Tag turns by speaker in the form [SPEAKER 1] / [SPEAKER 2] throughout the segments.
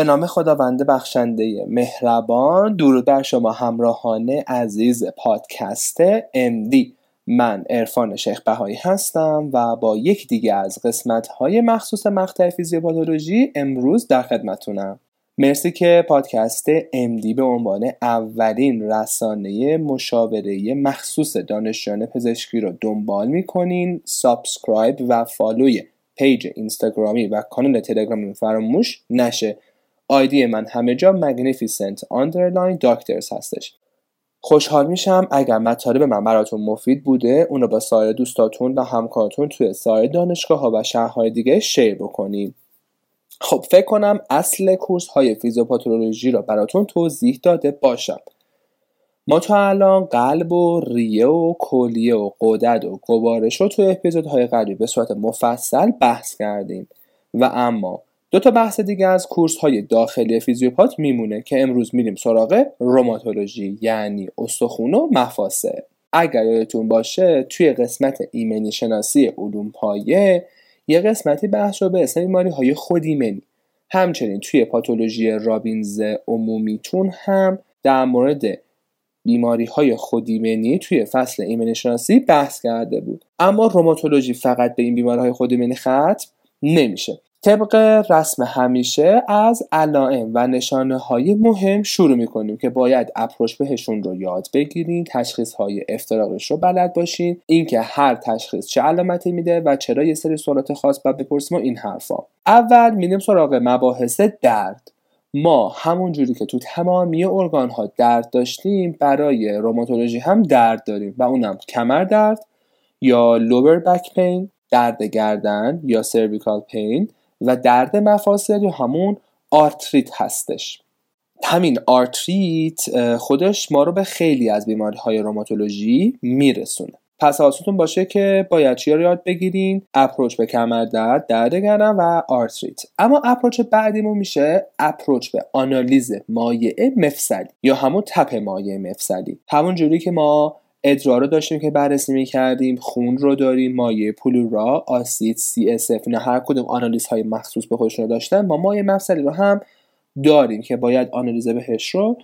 [SPEAKER 1] به نام خداوند بخشنده مهربان درود بر شما همراهان عزیز پادکست MD من عرفان شیخ بهایی هستم و با یک دیگه از قسمت های مخصوص مقطع فیزیوپاتولوژی امروز در خدمتونم. مرسی که پادکست MD به عنوان اولین رسانه مشاوره مخصوص دانشجویان پزشکی رو دنبال می‌کنین. subscribe و follow ی پیج اینستاگرامی و کانال تلگرامی فراموش نشه. ID من همه جا magnificent underline doctors هستش. خوشحال میشم اگر مطالب من براتون مفید بوده اونو با سایر دوستاتون و همکارتون توی سایر دانشگاه ها و شهرهای دیگه share بکنید خب فکر کنم اصل course های فیزیوپاتولوژی رو براتون توضیح داده باشم. ما تا الان قلب و ریه و کلیه و قدرت و گوارش رو توی اپیزودهای قبلی به صورت مفصل بحث کردیم. و اما دو تا بحث دیگه از کورس های داخلی فیزیوپات میمونه که امروز میریم سراغ روماتولوژی یعنی استخون و مفاصل. اگر یادتون باشه توی قسمت ایمنی شناسی علوم پایه یه قسمتی بحث رو به اسم بیماری های خود ایمنی همچنین توی پاتولوژی رابینز عمومیتون هم در مورد بیماری های خودیمنی توی فصل ایمنی شناسی بحث کرده بود. اما روماتولوژی فقط به این بیماری های خودیمنی ختم نمیشه. طبق رسم همیشه از علائم و نشانه های مهم شروع می‌کنیم که باید اپروچ بهشون رو یاد بگیرین تشخیص های افتراقش رو بلد باشین اینکه هر تشخیص چه علامتی میده و چرا یه سری سوالات خاص باید بپرسیم و این حرفا. اول میریم سراغ مباحث درد. ما همون جوری که تو تمامی ارگان ها درد داشتیم برای روماتولوژی هم درد داریم و اونم کمر درد یا lower back pain درد گردن یا cervical pain و درد مفاصل یا همون آرتریت هستش. همین آرتریت خودش ما رو به خیلی از بیماری های روماتولوژی میرسونه. پس حواستون باشه که باید چی رو یاد بگیرین؟ approach به کمر درد درد گردن و آرتریت. اما approach بعدیمون میشه approach به آنالیز مایع مفصلی یا همون tap مایع مفصلی. همون جوری که ما ادرار رو داشتیم که بررسی می‌کردیم خون رو داریم مایع پلورا آسیت CSF هر کدوم آنالیز های مخصوص به خودشون رو داشتن. ما مایع مفصلی رو هم داریم که باید آنالیز بهش رو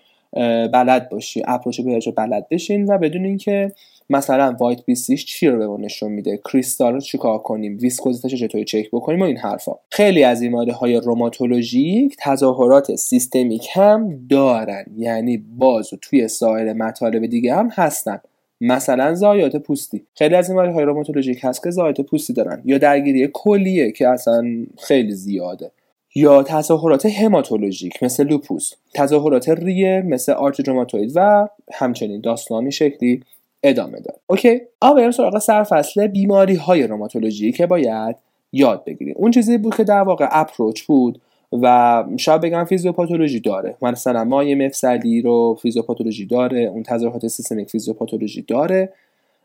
[SPEAKER 1] بلد باشی approach بهش رو بلد بشین و بدونین که مثلا white BC ش چی رو به ما نشون میده کریستال رو چیکار کنیم viscosity ش چطوری چک بکنیم و این حرفا. خیلی از ماده های روماتولوژیک تظاهرات سیستمیک هم دارن یعنی باز و توی سایر مطالب دیگه هم هستن. مثلا ضایعات پوستی. خیلی از این های روماتولوژیک هست که ضایعات پوستی دارن یا درگیری کلیه که اصلا خیلی زیاده یا تظاهرات هماتولوژیک مثل لوپوس تظاهرات ریه مثل آرتریت روماتوئید و همچنین داستانی شکلی ادامه داد okay اما بریم سراغ سرفصل بیماری های روماتولوژی که باید یاد بگیریم. اون چیزی بود که در واقع approach بود و شاید بگم فیزیوپاتولوژی داره. مثلا مایع مفصلی رو فیزیوپاتولوژی داره اون تظاهرات سیستمیک فیزیوپاتولوژی داره.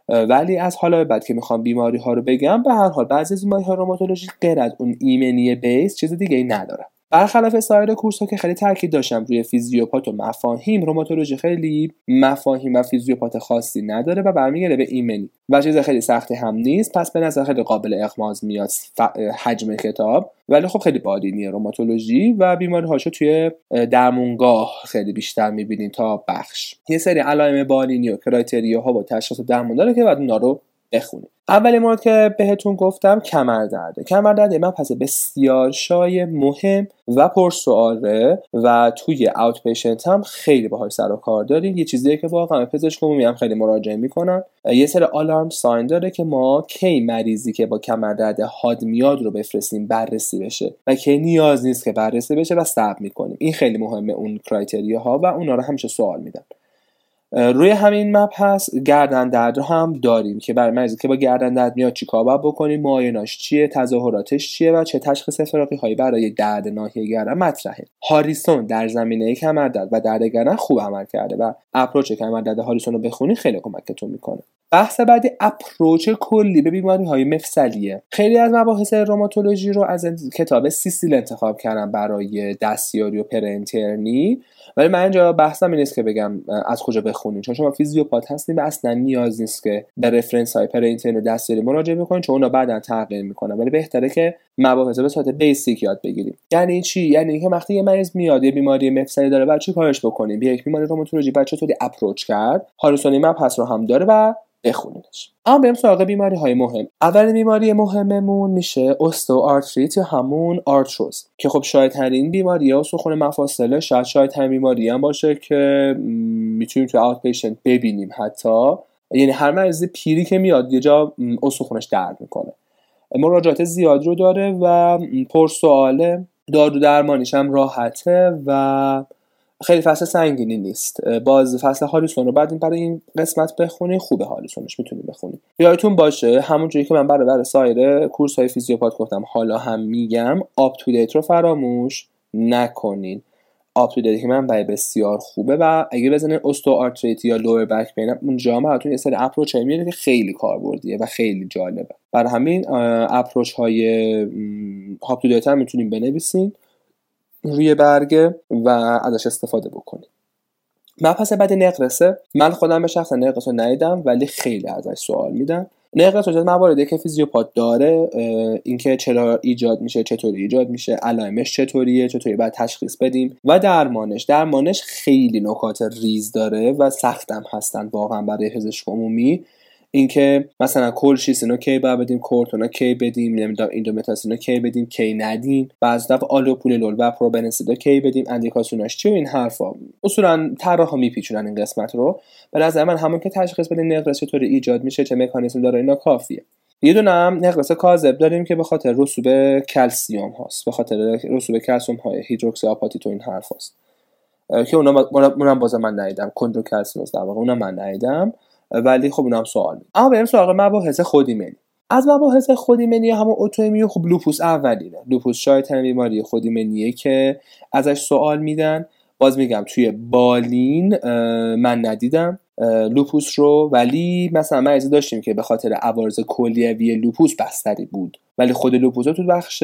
[SPEAKER 1] ولی از حالا بعد که می‌خوام بیماری ها رو بگم به هر حال بعضی از بیماری ها روماتولوژی غیر از اون ایمنی بیس چیز دیگه ای نداره. برخلاف سایر کورس ها که خیلی تاکید داشتم روی فیزیوپات و مفاهیم روماتولوژی خیلی مفاهیم و فیزیوپات خاصی نداره و برمیگرده به ایمنی و چیز خیلی سختی هم نیست پس به نظر خیلی قابل اغماز میاد حجم کتاب. ولی خب خیلی بادینیه روماتولوژی و بیماری هاشو توی درمونگاه خیلی بیشتر می‌بینین تا بخش. یه سری علائم بالینی و کرایتریا ها با تشخیص درمون داره که بعد اونا رو بخونید اول مورد که بهتون گفتم کمر درده کمر درد من پس بسیار شای مهم و پرسواله و توی اوت پیشنت هم خیلی باهاش سر و کار داریم. یه چیزیه که واقعا پزشک عمومی هم خیلی مراجعه می‌کنن. یه سر آلارم ساین داره که ما کی مریضی که با کمر درد حاد میاد رو بفرستیم بررسی بشه و کی نیاز نیست که بررسی بشه و صبر می‌کنیم. این خیلی مهمه اون کرایتریا ها و اونا رو همیشه سوال میدن. روی همین مبحث گردن درد رو هم داریم که برای مریضی که با گردن درد میاد چیکار باید بکنیم؟ معایناش چیه؟ تظاهراتش چیه؟ و چه تشخیص افراقی هایی برای درد ناحیه گردن مطرحه. هاریسون در زمینه کمر درد و درد گردن خوب عمل کرده و اپروچ کمر درد هاریسون رو بخونی خیلی کمکتون می‌کنه. بحث بعدی اپروچ کلی به بیماری های مفصلیه. خیلی از مباحث روماتولوژی رو از کتاب سیسیل انتخاب کردم برای دستیاری و پرنترنی. ولی من اینجا بحثم این نیست که بگم از کجا بخونید چون شما فیزیوپات هستین و اصلا نیاز نیست که به reference های پر اینترنی دستیاری مراجعه بکنید چون اونا بعدا تغییر می‌کنن. ولی بهتره که مباحث به صورت basic یاد بگیریم. یعنی چی؟ یعنی که وقتی یه مریض میاد یه بیماری مفصلی داره بعد چی کارش بکنیم؟ بیا یک بیماری روماتولوژی بعد چطوری approach کرد؟ هاریسون مبحث رو هم داره و بخونیدش. اما بریم سراغ بیماری های مهم. اول بیماری مهممون میشه استئوآرتریت یا همون آرتروز که خب شاید ترین بیماری ها استخون مفاصله شاید شاید ترین بیماری هم باشه که می‌تونیم تو outpatient ببینیم حتی. یعنی هر مریض پیری که میاد یه جا استخونش درد می‌کنه. مراجعات زیاد رو داره و پر سواله دارو درمانیش هم راحته و خیلی فصل سنگینی نیست. باز فصل هاریسون رو بعد این برای این قسمت بخونی خوبه هاریسونش می‌تونی بخونی. یادتون باشه همونجوری که من برای برای سایر course های فیزیوپات گفتم حالا هم میگم UpToDate رو فراموش نکنین. UpTo که من برای بسیار خوبه و اگه بزنین osteoarthritis یا lower back pain ام اونجا براتون یه سری approach میاره که خیلی کاربردیه و خیلی جالبه. برای همین approach های UpTo هم می‌تونیم بنویسین. روی برگه و ازش استفاده بکنیم مبحث بعد نقرسه. من خودم به شخصه نقرس رو ندیدم ولی خیلی ازش سوال میدم. نقرس وجود مواردی که فیزیوپات داره اینکه چرا ایجاد میشه چطوری ایجاد میشه علائمش چطوریه چطوری باید تشخیص بدیم و درمانش. درمانش خیلی نکات ریز داره و سختم هستن واقعا برای پزشک عمومی. اینکه مثلا کلشیس کی باید بدیم کورتونا کی بدیم نمی‌دونم ایندومتاسینا کی بدیم کی ندیم. بعضی دفعه آلوپولینول و پروبنسیدا کی بدیم اندیکاسیوناش چی این حرفا. اصولا طراحا میپیچونن این قسمت رو. به نظر من همون که تشخیص بدیم نقرس چطور ایجاد میشه چه مکانیزم داره اینا کافیه. یه دونه هم نقرس کاذب داریم که به خاطر رسوب کلسیوم هاست به خاطر رسوب کلسیوم های هیدروکسی آپاتیت و این حرف هاست که اونا اونم باز من ندیدم. کندروکلسینوز در واقع اونم من ندیدم. ولی خب اونم سوال اما بریم سراغ مباحث خودایمنی از مباحث خودایمنی همون autoimmune خب لوپوس اولینه لوپوس شاید بیماری خودایمنیه که ازش سوال میدن. باز میگم توی بالین من ندیدم. لوپوس رو ولی مثلا من داشتیم که به خاطر عوارض کلیوی لوپوس بستری بود. ولی خود لوپوزا تو بخش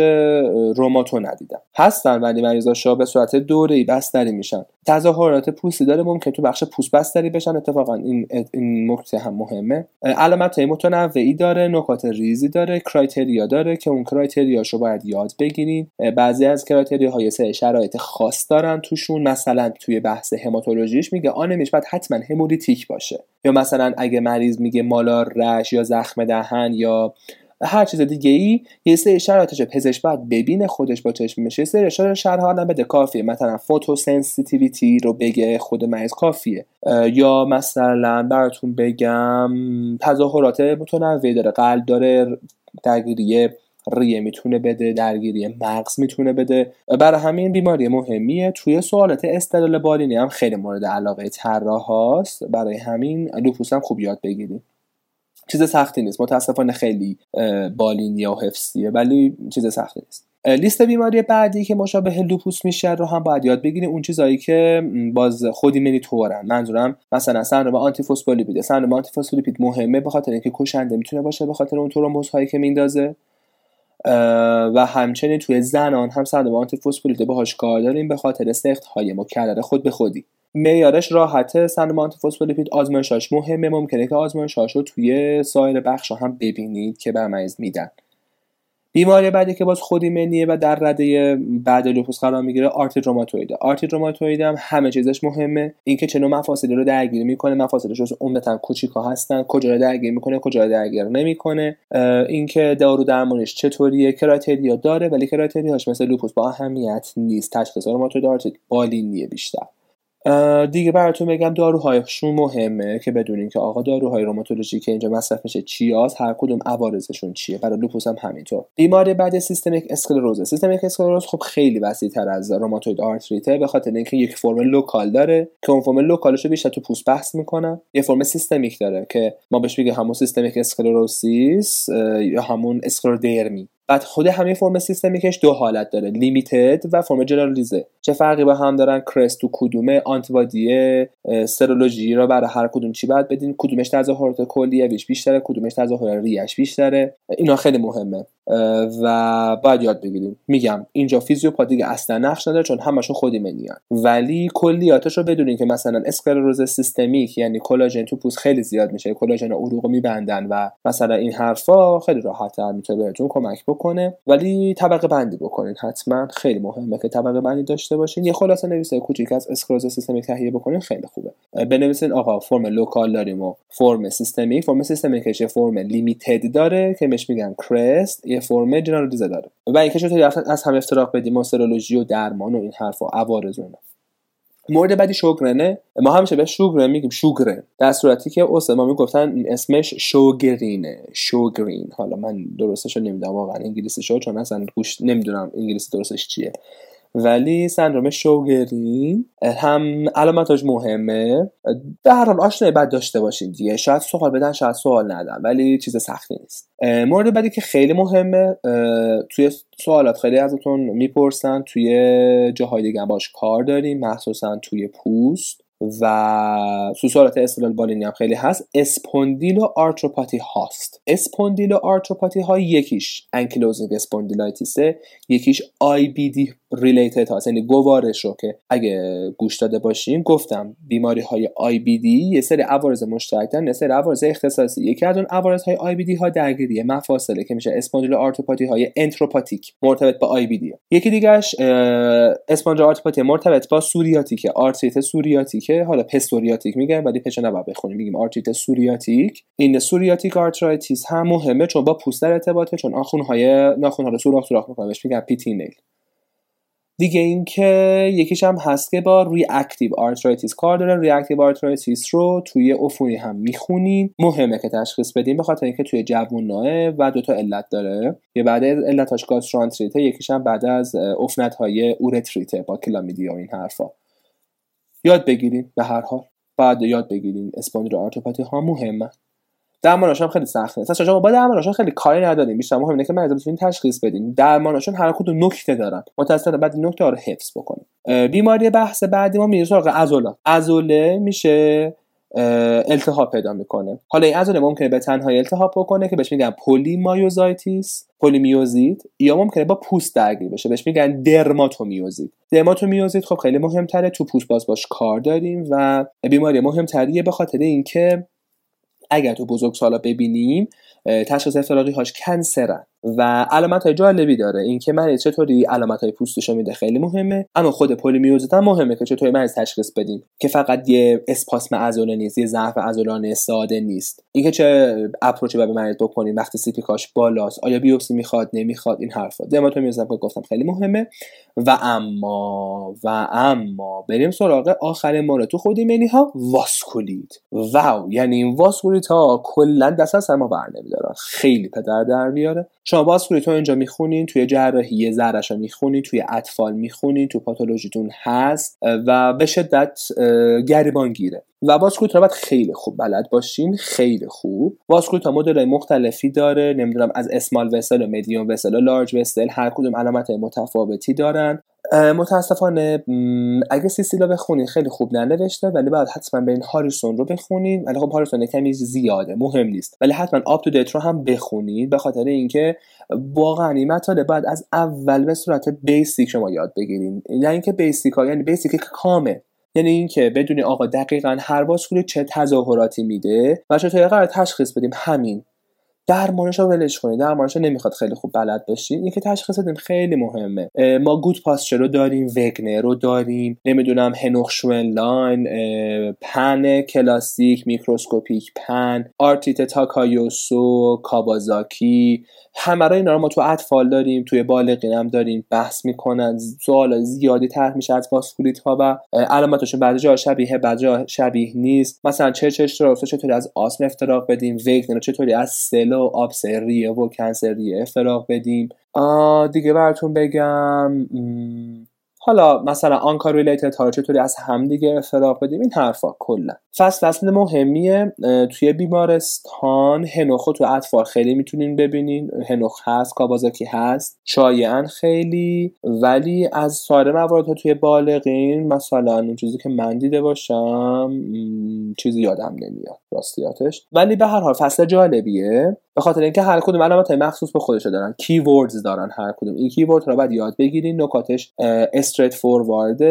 [SPEAKER 1] روماتو ندیدم. هستن ولی مریضاشا به صورت دوره‌ای بستری میشن. تظاهرات پوستی داره ممکن تو بخش پوست بستری بشن. اتفاقا این این نکته هم مهمه. علامت های متنوعی داره نکات ریزی داره کرایتریا داره که اون کرایتریاشو باید یاد بگیرین. بعضی از criteria های سه شرایط خاص دارن توشون. مثلا توی بحث هماتولوژیش میگه آنمیش باید حتما همولیتیک باشه. یا مثلا اگه مریض میگه malar rash یا زخم دهن یا هر چیز دیگه ای یه سری شرایطش پزشک باید ببینه خودش با چشمش یه سری شرح آدم بده کافیه. مثلا photosensitivity رو بگه خود مریض کافیه. یا مثلا براتون بگم تظاهرات متنوعی داره. قلب داره درگیری ریه می‌تونه بده درگیری مغز می‌تونه بده. برای همین بیماری مهمیه. توی سوالات استدلال بالینی هم خیلی مورد علاقه طراح هاست. برای همین لوپوس هم خوب یاد بگیریم. چیز سختی نیست. متاسفانه خیلی بالینی و حفظیه ولی چیز سختی نیست. لیست بیماری بعدی که مشابه لوپوس میشه رو هم باید یاد بگیریم. اون چیزایی که باز خودی منی تورن منظورم مثلا سندروم آنتی فسفولیپید سندروم آنتی فسفولیپید مهمه به خاطر اینکه کشنده می‌تونه باشه به خاطر اون ترومبوز که میندازه. و همچنین توی زنان هم آنتی فسفولیپید باهاش کار داریم به خاطر سخت های مکرر خود به خودی. معیارش راحته سندروم فسفولیپید آزمایشاش مهمه ممکنه که آزمایشاش رو توی سایر بخش هم ببینید که مریض میدن. بیماری بعدی که باز خودی منیه و در رده بعد لوپوس قرار می‌گیره آرتید روماتوید آرتید روماتوید هم همه چیزش مهمه. اینکه چه نوع مفاصلی رو درگیر می‌کنه مفاصلش عمدتا کوچیکا هستن. کجا رو درگیر می‌کنه کجا رو درگیر نمی‌کنه. اینکه دارو درمانش چطوریه criteria داره ولی criteria ش مثل لوپوس با اهمیت نیست. تشخیص rheumatoid arthritis بالینیه بیشتر. دیگه براتون بگم داروهایشون مهمه که بدونین که آقا داروهای روماتولوژی که اینجا مصرف میشه چیاست هر کدوم عوارضشون چیه؟ برای لوپوس هم همینطور. بیماری بعد systemic sclerosis. systemic sclerosis خب خیلی وسیع تر از rheumatoid arthritis ه به خاطر اینکه یک فرم local داره که اون فرم local ش رو بیشتر تو پوست بحث می‌کنن یه فرم سیستمیک داره که ما بهش میگه همون systemic sclerosis یا همون اسکلرودرمی بعد خود همین فرم سیستمیکش دو حالت داره limited و فرم جنرالیزه چه فرقی با هم دارن؟ CREST تو کدومه آنتیبادی سرولوژی را برای هر کدوم چی باید بدین کدومش تظاهرات کلیویش بیشتره کدومش تظاهرات ریه‌ش بیشتره. اینا خیلی مهمه. و باید یاد بگیریم میگم اینجا فیزیوپات دیگه اصلا نقش نداره چون همشون خودایمنی ولی کلیاتش رو بدونین که مثلا اسکلروز سیستمیک یعنی کلاژن تو پوست خیلی زیاد میشه کلاژن عروق میبندن و مثلا این حرفا خیلی راحت تر می‌تونه بهتون کمک بکنه. ولی طبقه بندی بکنین حتما. خیلی مهمه که طبقه بندی داشته باشین. یه خلاصه نویسه کوچیک از اسکلروز سیستمیک تهیه بکنین خیلی خوبه. بنویسین آقا فرم local داریم و فرم سیستمیک. فرم سیستمیکش فرم limited داره که بهش میگن CREST یه فرم جنرالیزه داره. و اینکه چطوری از هم افتراق بدیم و سرولوژی و درمان و این حرفا عوارض و مورد بعدی شوگرنه. ما همیشه به شوگرن میگیم شوگرن. در صورتی که ما می‌گفتن اسمش شوگرینه. شوگرین. حالا من درستش رو نمی‌دونم واقعا انگلیسی شو چون اصلا گوش نمی‌دونم انگلیسی درستش چیه. ولی سندروم شوگرین هم علامتاش مهمه. در حد آشنایی باید داشته باشین دیگه. شاید سوال بدن شاید سوال ندن ولی چیز سختی نیست. مورد بعدی که خیلی مهمه توی سوالات خیلی ازتون می‌پرسن توی جاهای دیگه باش کار داریم مخصوصا توی پوست. و سوالات استدلال بالینی هم خیلی هست اسپوندیلو آرتروپاتی هاست. اسپوندیلو آرتروپاتی ها یکیش ankylosing spondylitis ه یکیش IBD related هست. یعنی گوارش رو که اگه گوش داده باشیم گفتم بیماری های IBD یه سری عوارض مشترک یه سری عوارض اختصاصی. یکی از اون عوارض های IBD ها درگیری مفاصله که میشه اسپوندیلو آرتروپاتی های انتروپاتیک مرتبط با IBD. یکی دیگهش اسپوندیلو آرتروپاتی مرتبط با سوریاتیک آرتریت سوریاتیک حالا پسوریاتیک میگن ولی پ رو نباید بخونیم. میگیم آرتریت سوریاتیک. این psoriatic arthritis هم مهمه چون با پوست در ارتباطه چون های ناخون ها رو سوراخ سوراخ می‌کنه بهش میگن دیگه اینکه یکیش هم هست که با reactive arthritis کار داره. reactive arthritis رو توی عفونی هم می‌خونین. مهمه که تشخیص بدیم به خاطر اینکه توی جووناه و دوتا علت داره. یکی از علتاش بعد از گاسترانتریته یکیش هم بعد از عفونت های اورتریته با کلامیدیا و این حرفا. یاد بگیرین به هر حال. بعد یاد بگیرین اسپوندیلو آرتروپاتی ها مهمه. درمانشون خیلی سخته. اصلا شما با درمانشون خیلی کاری نداریم بیشتر مهم اینه که مریض بتونین تشخیص بدین. درمانشون هر کدوم نکته دارن. متأسفانه باید نکته رو حفظ بکنیم بیماری بحث بعدی ما میره سراغ عضله. عضله میشه التهاب پیدا می‌کنه. حالا این عضله ممکنه به تنهایی التهاب بکنه که بهش میگن polymyositis پلیمیوزیت یا ممکنه با پوست درگیر بشه. بهش میگن درماتومیوزیت. درماتومیوزیت خب خیلی مهمتره. تو پوست باز باهاش کار داریم و بیماری مهمتریه به خاطر اینکه اگر تو بزرگ سالا ببینیم تشخیص افتراقی هاش کنسره. و علامت های جالبی داره. اینکه مریض چطوری علامت های پوستشو میده خیلی مهمه. اما خود پلیمیوزیت هم مهمه که چطوری مریض تشخیص بدیم. که فقط یه اسپاسم عضله نیست یه ضعف عضلانه ساده نیست. اینکه چه approach ی به مریض بکنیم وقتی CPK اش بالاست آیا بیوپسی می‌خواد نمی‌خواد این حرفا. درماتومیوزیت که گفتم خیلی مهمه. و اما و اما بریم سراغ آخر مورد. تو خودایمنی ها واسکولیت wow! یعنی این واسکولیت ها کلا دست از ما بر خیلی پدر در بیاره شما واسکولیت ها اینجا می‌خونین توی جراحی ذره‌ش می‌خونین توی اطفال می‌خونین تو پاتولوژیتون هست و به شدت گریبان گیره و واسکولیت ها باید خیلی خوب بلد باشین خیلی خوب. واسکولیت ها مدل مختلفی داره نمی‌دونم از small vessel و medium vessel و large vessel هر کدوم علامت متفاوتی دارن. متاسفانه اگه سیسیل بخونین خیلی خوب ننوشته ولی باید حتما برین هاریسون رو بخونین ولی خب هاریسون کمی زیاده مهم نیست. ولی حتما UpToDate رو هم بخونید به خاطر اینکه واقعا این مطالب باید از اول به صورت basic شما یاد بگیرین. یعنی اینکه basic ها یعنی basic کامه. یعنی اینکه بدونی آقا دقیقا هر واسکولیتی چه تظاهراتی میده. و چطور قرار تشخیص بدیم؟ همین. درمانش رو ولش کنید درمانش رو نمی‌خواد خیلی خوب بلد باشین اینکه تشخیص بدیم خیلی مهمه. ما گود پاسچر رو داریم وگنر رو داریم. نمی‌دونم لاین PAN کلاسیک میکروسکوپیک PAN آرتریت تاکایاسو کاوازاکی همه را اینا رو ما تو اطفال داریم توی بالغین هم داریم بحث می‌کنن. سوال زیادی طرح میشه از واسکولیت ها و علامتشون بعضی جا شبیه بعضی جا شبیه نیست. مثلا چه چه چطوری از آسم افتراق بدیم؟ وگنر چطوری از سل و آبسریه و کنسریه افتراق بدیم. دیگه براتون بگم حالا مثلا آنکار ریلیتد ها چطوری از همدیگه افتراق بدیم؟ این حرفا کلا. فصل فصل مهمیه توی بیمارستان هنوخو تو اطفال خیلی می‌تونین ببینین. هنوخ هست کابازاکی هست شایعا خیلی. ولی از سایر موارد توی بالغین مثلا اون چیزی که من دیده باشم چیزی یادم نمیاد. راستیاتش ولی به هر حال فصل جالبیه. به خاطر اینکه هر کدوم علامت مخصوص به خودش دارن. کیوردز دارن هر کدوم. این کیورد رو باید یاد بگیرین. نکاتش استریت فوروارد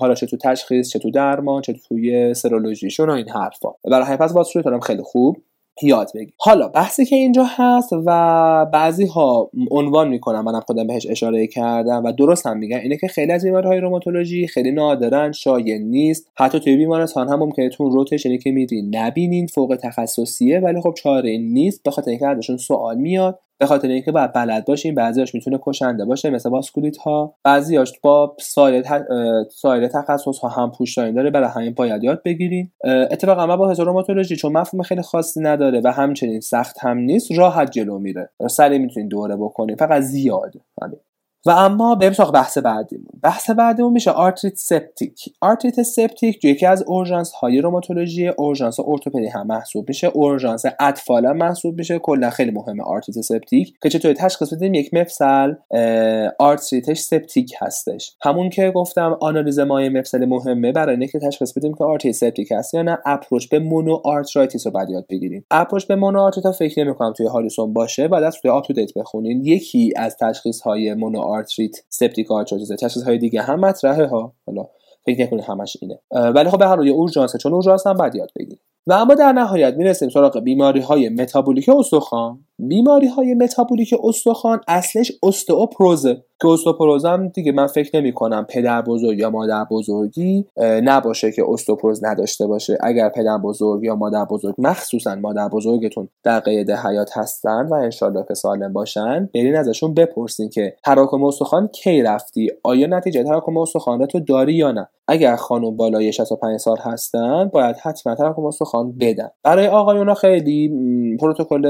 [SPEAKER 1] حالا چه تو تشخیص چه تو درمان چه توی سرولوژیشون و این حرفا. برای همین پس واسه خیلی خوب یاد بگیر. حالا بحثی که اینجا هست و بعضی ها عنوان می‌کنم منم خودم بهش اشاره کردم و درست هم میگن اینه که خیلی از بیماری های روماتولوژی خیلی نادرن شایع نیست. حتی توی بیمارستان هم ممکنه تون روتش اینه که میری نبینین فوق تخصصیه ولی خب چاره نیست. به خاطر اینکه ازشون سوال میاد. به خاطر اینکه باید بلد باشیم بعضیاش می‌تونه کشنده باشه مثل باسکولیت ها بعضیاش با سایر, سایر تخصص ها هم پوشتاری داره برای همین باید یاد بگیریم. اتفاقا ما با روماتولوژی چون مفهوم خیلی خاصی نداره و همچنین سخت هم نیست راحت جلو میره. سریع می‌تونید دوره بکنیم فقط زیاد. همین. و اما بریم سراغ بحث بعدیمون. بحث بعدیمون میشه آرتریت سپتیک آرتریت سپتیک یکی از اورژانس های روماتولوژی اورژانس ارتوپدی هم محسوب میشه. اورژانس اطفال هم محسوب میشه. کلا خیلی مهمه آرتریت سپتیک که چطوری تشخیص بدیم؟ یک مفصل آرتریتش سپتیک هستش. همون که گفتم آنالیز مایع مفصل مهمه برای اینکه تشخیص بدیم که آرتریت سپتیک هست یا نه. approach به monoarthritis رو باید یاد بگیریم. approach به مونو آرتریت فکر نمی‌کنم توی هاریسون باشه. باید از توی UpToDate بخونین. یکی از تشخیص های مونو آرتریت septic arthritis تشخیص های دیگه هم مطرحه ها. حالا فکر نکنید همش اینه. ولی خب به هر حال اورژانس چون اورژانس هم باید یاد بگیرید و اما در نهایت می‌رسیم سراغ بیماری های متابولیک استخوان. بیماری های متابولیک استخوان اصلش استئوپروزه که استوپروز هم دیگه من فکر نمی کنم پدر بزرگ یا مادر بزرگی نباشه که استوپروز نداشته باشه. اگر پدر بزرگ یا مادر بزرگ مخصوصا مادر بزرگتون در قید حیات هستن و انشالله که سالم باشن برین ازشون بپرسین که تراکم استخوان کی رفتی؟ آیا نتیجه تراکم استخوان تو داری یا نه؟ اگر خانم بالای 65 سال هستن باید حتما تراکم استخوان بدن. برای آقایون خیلی پروتکل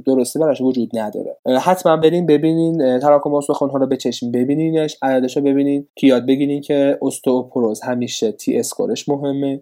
[SPEAKER 1] درستی براش وجود نداره. حتما برین ببینین تراکم استخوان ها رو به چشم ببینینش عددش رو ببینین که یاد بگیرین که استوپروز همیشه T-score ش مهمه.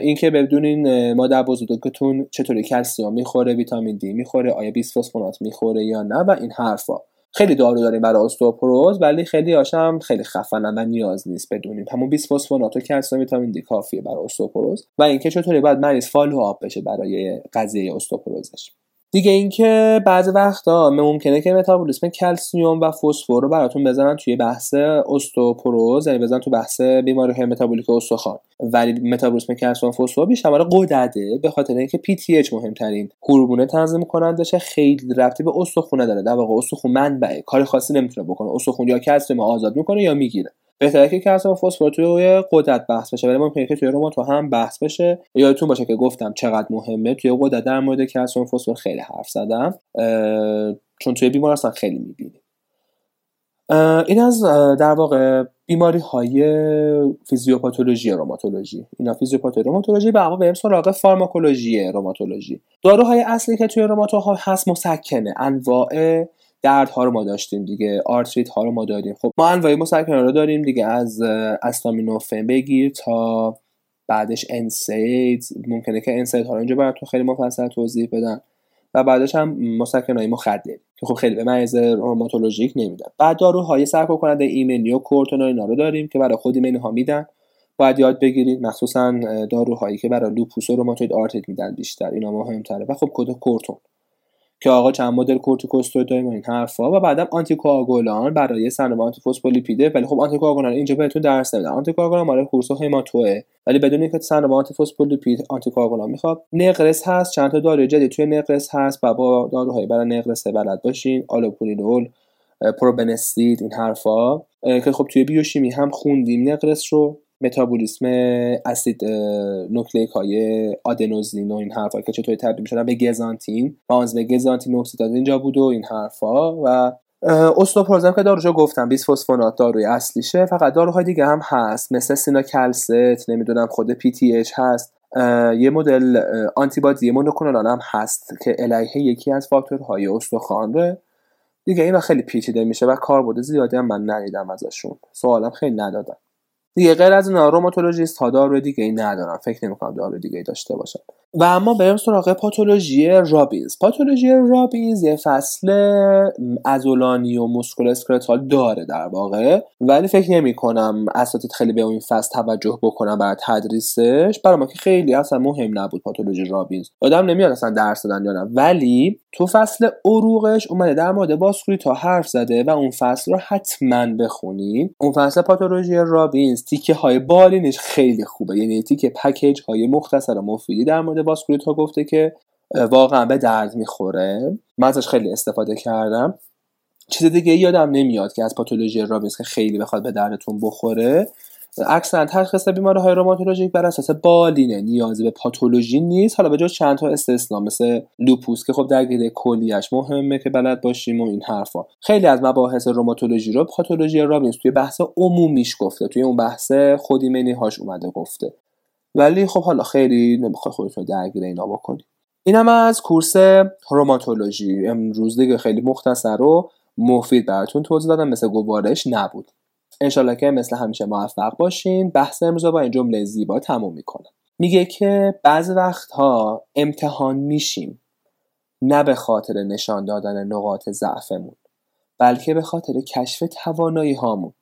[SPEAKER 1] اینکه بدونین مادر بزرگتون چطوری کلسیم می‌خوره ویتامین دی می‌خوره آیا بیسفوسفونات می‌خوره یا نه و این حرفا. خیلی دارو داریم برای استوپروز ولی خیلی هاش هم خیلی خفنن و نیاز نیست بدونیم. همون بیسفوسفونات و کلسیم ویتامین دی کافیه برای استوپروز. و اینکه چطوری باید مریض follow up بشه برای قضیه استوپروزش. دیگه اینکه بعضی وقتا ممکنه که متابولیسم کلسیم و فسفر رو براتون بزنن توی بحث استوپروز یعنی بزنن تو بحث بیماری های متابولیک استخوان. ولی متابولیسم کلسیوم فسفر بیشتر قدرده به خاطر اینکه PTH مهمترین هورمون تنظیم کنندشه خیلی ربطی به استخونه داره در واقع استخون منبعه کار خاصی نمی‌تونه بکنه. استخون یا کلسیم آزاد می‌کنه یا می‌گیره. بهتره که کلسیم فسفر توی قدرت بحث بشه ولی ممکنه که توی روماتو هم بحث بشه. یادتون باشه که گفتم چقدر مهمه. توی قدرت در مورد کلسیم فسفر خیلی حرف زدم. چون توی بیمارستان خیلی می‌بینیم. این از در واقع بیماری های فیزیوپاتولوژی روماتولوژی. اینا فیزیوپاتولوژی روماتولوژی به بریم سراغ فارماکولوژی روماتولوژی. داروهای اصلی که توی روماتو ها هست مسکنه انواع دردها رو ما داشتیم دیگه آرتریت ها رو ما داریم خب ما انواع مسکن رو داریم دیگه از استامینوفن بگیر تا بعدش NSAID ممکنه که NSAID ها رو اینجا براتون خیلی مفصل توضیح بدن. و بعدش هم مسکن های مخدر که خب خیلی به مریض روماتولوژیک نمیدن. بعد داروهای سرکوب کننده ایمنی و کورتون اینا رو داریم که برای خود ایمنی ها میدن. باید یاد بگیرید مخصوصا داروهایی که برای لوپوس و روماتوید آرتریت میدن بیشتر. اینا مهمتره. و خب کد کورتون. که آقا چند مدل کورتیکوستروید داریم این حرفا. و بعدم آنتی کوآگولان برای سندروم آنتی فسفولیپیده ولی خب آنتی کوآگولان اینجا بهتون درس نمیدن آنتی کوآگولان مال course هماتوه ولی بدون اینکه سندروم آنتی فسفولیپید آنتی کوآگولان می‌خواد نقرس هست. چند تا داروی جدید توی نقرس هست. و با داروهای برای نقرس بلد باشین. آلوپورینول پروبنستید این حرفا. که خب توی بیوشیمی هم خوندیم نقرس رو. متابولیسم اسید نوکلیک های آدنوزین و این حرفا که چطوری تبدیل می‌شدن. به گزانتین. و به گزانتین اکسیداز اینجا بود و این حرفا و استئوپروزم که داروشو گفتم فسفونات داروی اصلیشه. فقط داروهای دیگه هم هست. مثل سیناکلست نمی‌دونم خود PTH هست. یه مدل آنتیبادی مونوکلونال هم هست که علیه یکی از فاکتورهای استخوان دیگه اینا خیلی پیچیده میشه و کاربرد زیادی هم من ندیدم ازشون. سوالم خیلی ندادم دیگه غیر از اینا روماتولوژیست ها دارو دیگه ای ندارن فکر نمی‌کنم دارو دیگه ای داشته باشن و اما بریم سراغ پاتولوژی رابینز. پاتولوژی رابینز یه فصل عضلانی و musculoskeletal داره در واقع. ولی فکر نمی کنم اساتید خیلی به این فصل توجه بکنم برای تدریسش. برای ما که خیلی اصلا مهم نبود پاتولوژی رابینز. آدم نمیاد اصلا درس دادن یا ولی تو فصل عروقش اومده در مورد تا حرف زده و اون فصل رو حتما بخونید اون فصل پاتولوژی رابینز تیکه های بالینش خیلی خوبه. یعنی تیکه پکیج های مختصر و مفیدی در مورد ها گفته که واقعا به درد می‌خوره. من ازش خیلی استفاده کردم. چیز دیگه یادم نمیاد که از پاتولوژی رابینز که خیلی بخواد به دردتون بخوره. اکثرا تشخیص بیماری های روماتولوژیک بر اساس بالینه نیازی به پاتولوژی نیست. حالا به جز چند تا استثنا مثل لوپوس که خب درگیری کلیش مهمه که بلد باشیم و این حرفا. خیلی از مباحث روماتولوژی رو پاتولوژی رابینز توی بحث عمومیش گفته. توی اون بحث خودیمنی هاش اومده گفته. ولی خب حالا خیلی نمی‌خوای خودت رو درگیر اینا بکنی. اینم از کورس روماتولوژی. امروز دیگه خیلی مختصر و مفید براتون توضیح دادم. مثل گوارش نبود. انشالله که مثل همیشه موفق باشین. بحث امروز با این جمله زیبا تموم می‌کنم. میگه که بعض وقتها امتحان میشیم. نه به خاطر نشان دادن نقاط ضعفمون بلکه به خاطر کشف توانایی هامون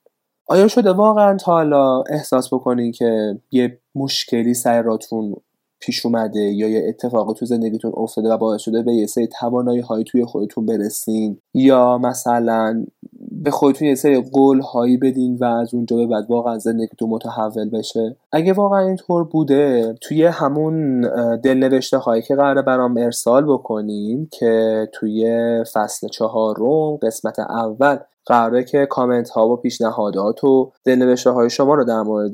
[SPEAKER 1] آیا شده واقعا تا حالا احساس بکنین که یه مشکلی سراتون پیش اومده یا یه اتفاقی تو زندگیتون افتاده و باعث شده به یه سری توانایی های توی خودتون برسین. یا مثلا به خودتون یه سری قول هایی بدین و از اونجا به بعد واقعا زندگیتون متحول بشه. اگه واقعا اینطور بوده توی همون دلنوشته هایی که قراره برام ارسال بکنین که توی فصل چهارم قسمت اول قراره که کامنت ها و پیشنهادات و دلنوشته های شما رو در مورد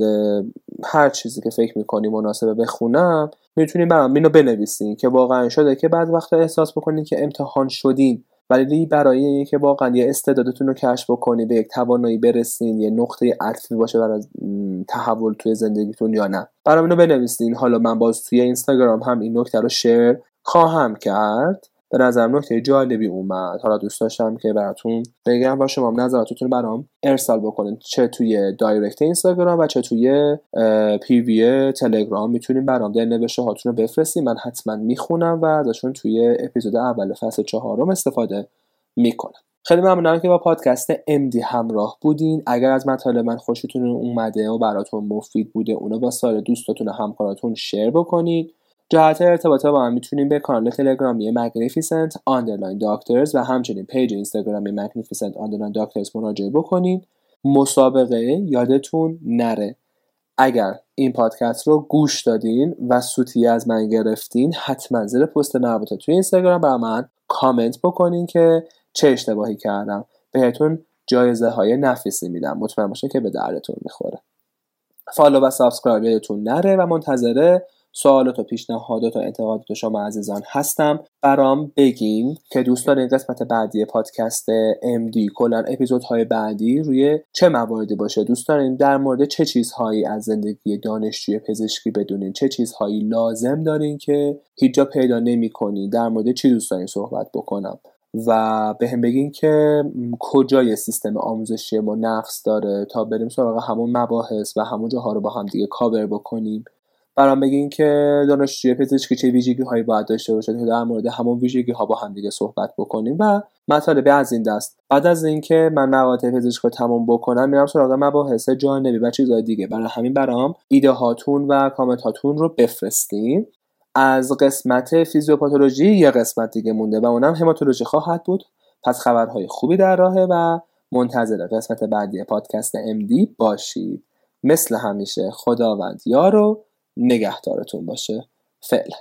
[SPEAKER 1] هر چیزی که فکر می‌کنی مناسبه بخونم می‌تونین برام اینو بنویسین که واقعا شده که بعد وقت احساس بکنین که امتحان شدین. ولی برای اینکه واقعا یه استعدادتون رو کشف بکنی به یک توانایی برسین یه نقطه عطفی باشه برای تحول توی زندگیتون یا نه. برام اینو بنویسین. حالا من باز توی اینستاگرام هم این نکته رو شیر خواهم کرد. به نظر نکته جالبی اومد. حالا دوست داشتم که براتون بگم. و شما نظراتتون برام ارسال بکنید چه توی دایرکت اینستاگرام و چه توی پی وی تلگرام. می‌تونیم برام در نوشته هاتون رو بفرستیم من حتما می‌خونم و ازشون توی اپیزود اول فصل چهارم استفاده می‌کنم. خیلی ممنونم که با پادکست امدی همراه بودین. اگر از مطالب من خوشتون اومده و براتون مفید بوده اونو با سایر دوستاتون و همکاراتون شیر بکنید جهت ارتباط با هم می‌تونیم به کانال تلگرامی Magnificent underline Doctors و همچنین پیج اینستاگرامی Magnificent underline Doctors مراجعه بکنید مسابقه یادتون نره. اگر این پادکست رو گوش دادین و سوتی از من گرفتین حتما زیر پست مربوطه توی اینستاگرام برای من کامنت بکنین که چه اشتباهی کردم. بهتون جایزه های نفیسی میدم. مطمئن باشین که به دردتون می‌خوره. follow و subscribe یادتون نره و منتظره سوالات و پیشنهادات و انتقادات شما عزیزان هستم. برام بگین که دوست دارین قسمت بعدی پادکست MD کلا اپیزودهای بعدی روی چه مواردی باشه؟ دوست دارین در مورد چه چیزهایی از زندگی دانشجوی پزشکی بدونین؟ چه چیزهایی لازم دارین که هیچ جا پیدا نمی‌کنین؟ در مورد چی دوست دارین صحبت بکنم؟ و به هم بگین که کجای سیستم آموزشی ما نقص داره تا بریم سراغ همون مباحث و همون جاها رو با هم دیگه کاور بکنیم. برام بگین که دانشجوی پزشکی چه ویژگی هایی باید داشته باشه که در مورد همون ویژگی ها با هم دیگه صحبت بکنیم. و مطالبی از این دست. بعد از اینکه من مقاطع پزشکی رو تمام بکنم میرم سراغ مباحث جانبی و چیزهای دیگه. برای همین برام ایده هاتون و کامنت هاتون رو بفرستین. از قسمت فیزیوپاتولوژی یه قسمت دیگه مونده و اونم هماتولوژی خواهد بود. پس خبرهای خوبی در راهه و منتظر قسمت بعدی پادکست MD باشید. مثل همیشه خداوند یارو. نگهدارتون باشه. فعلا.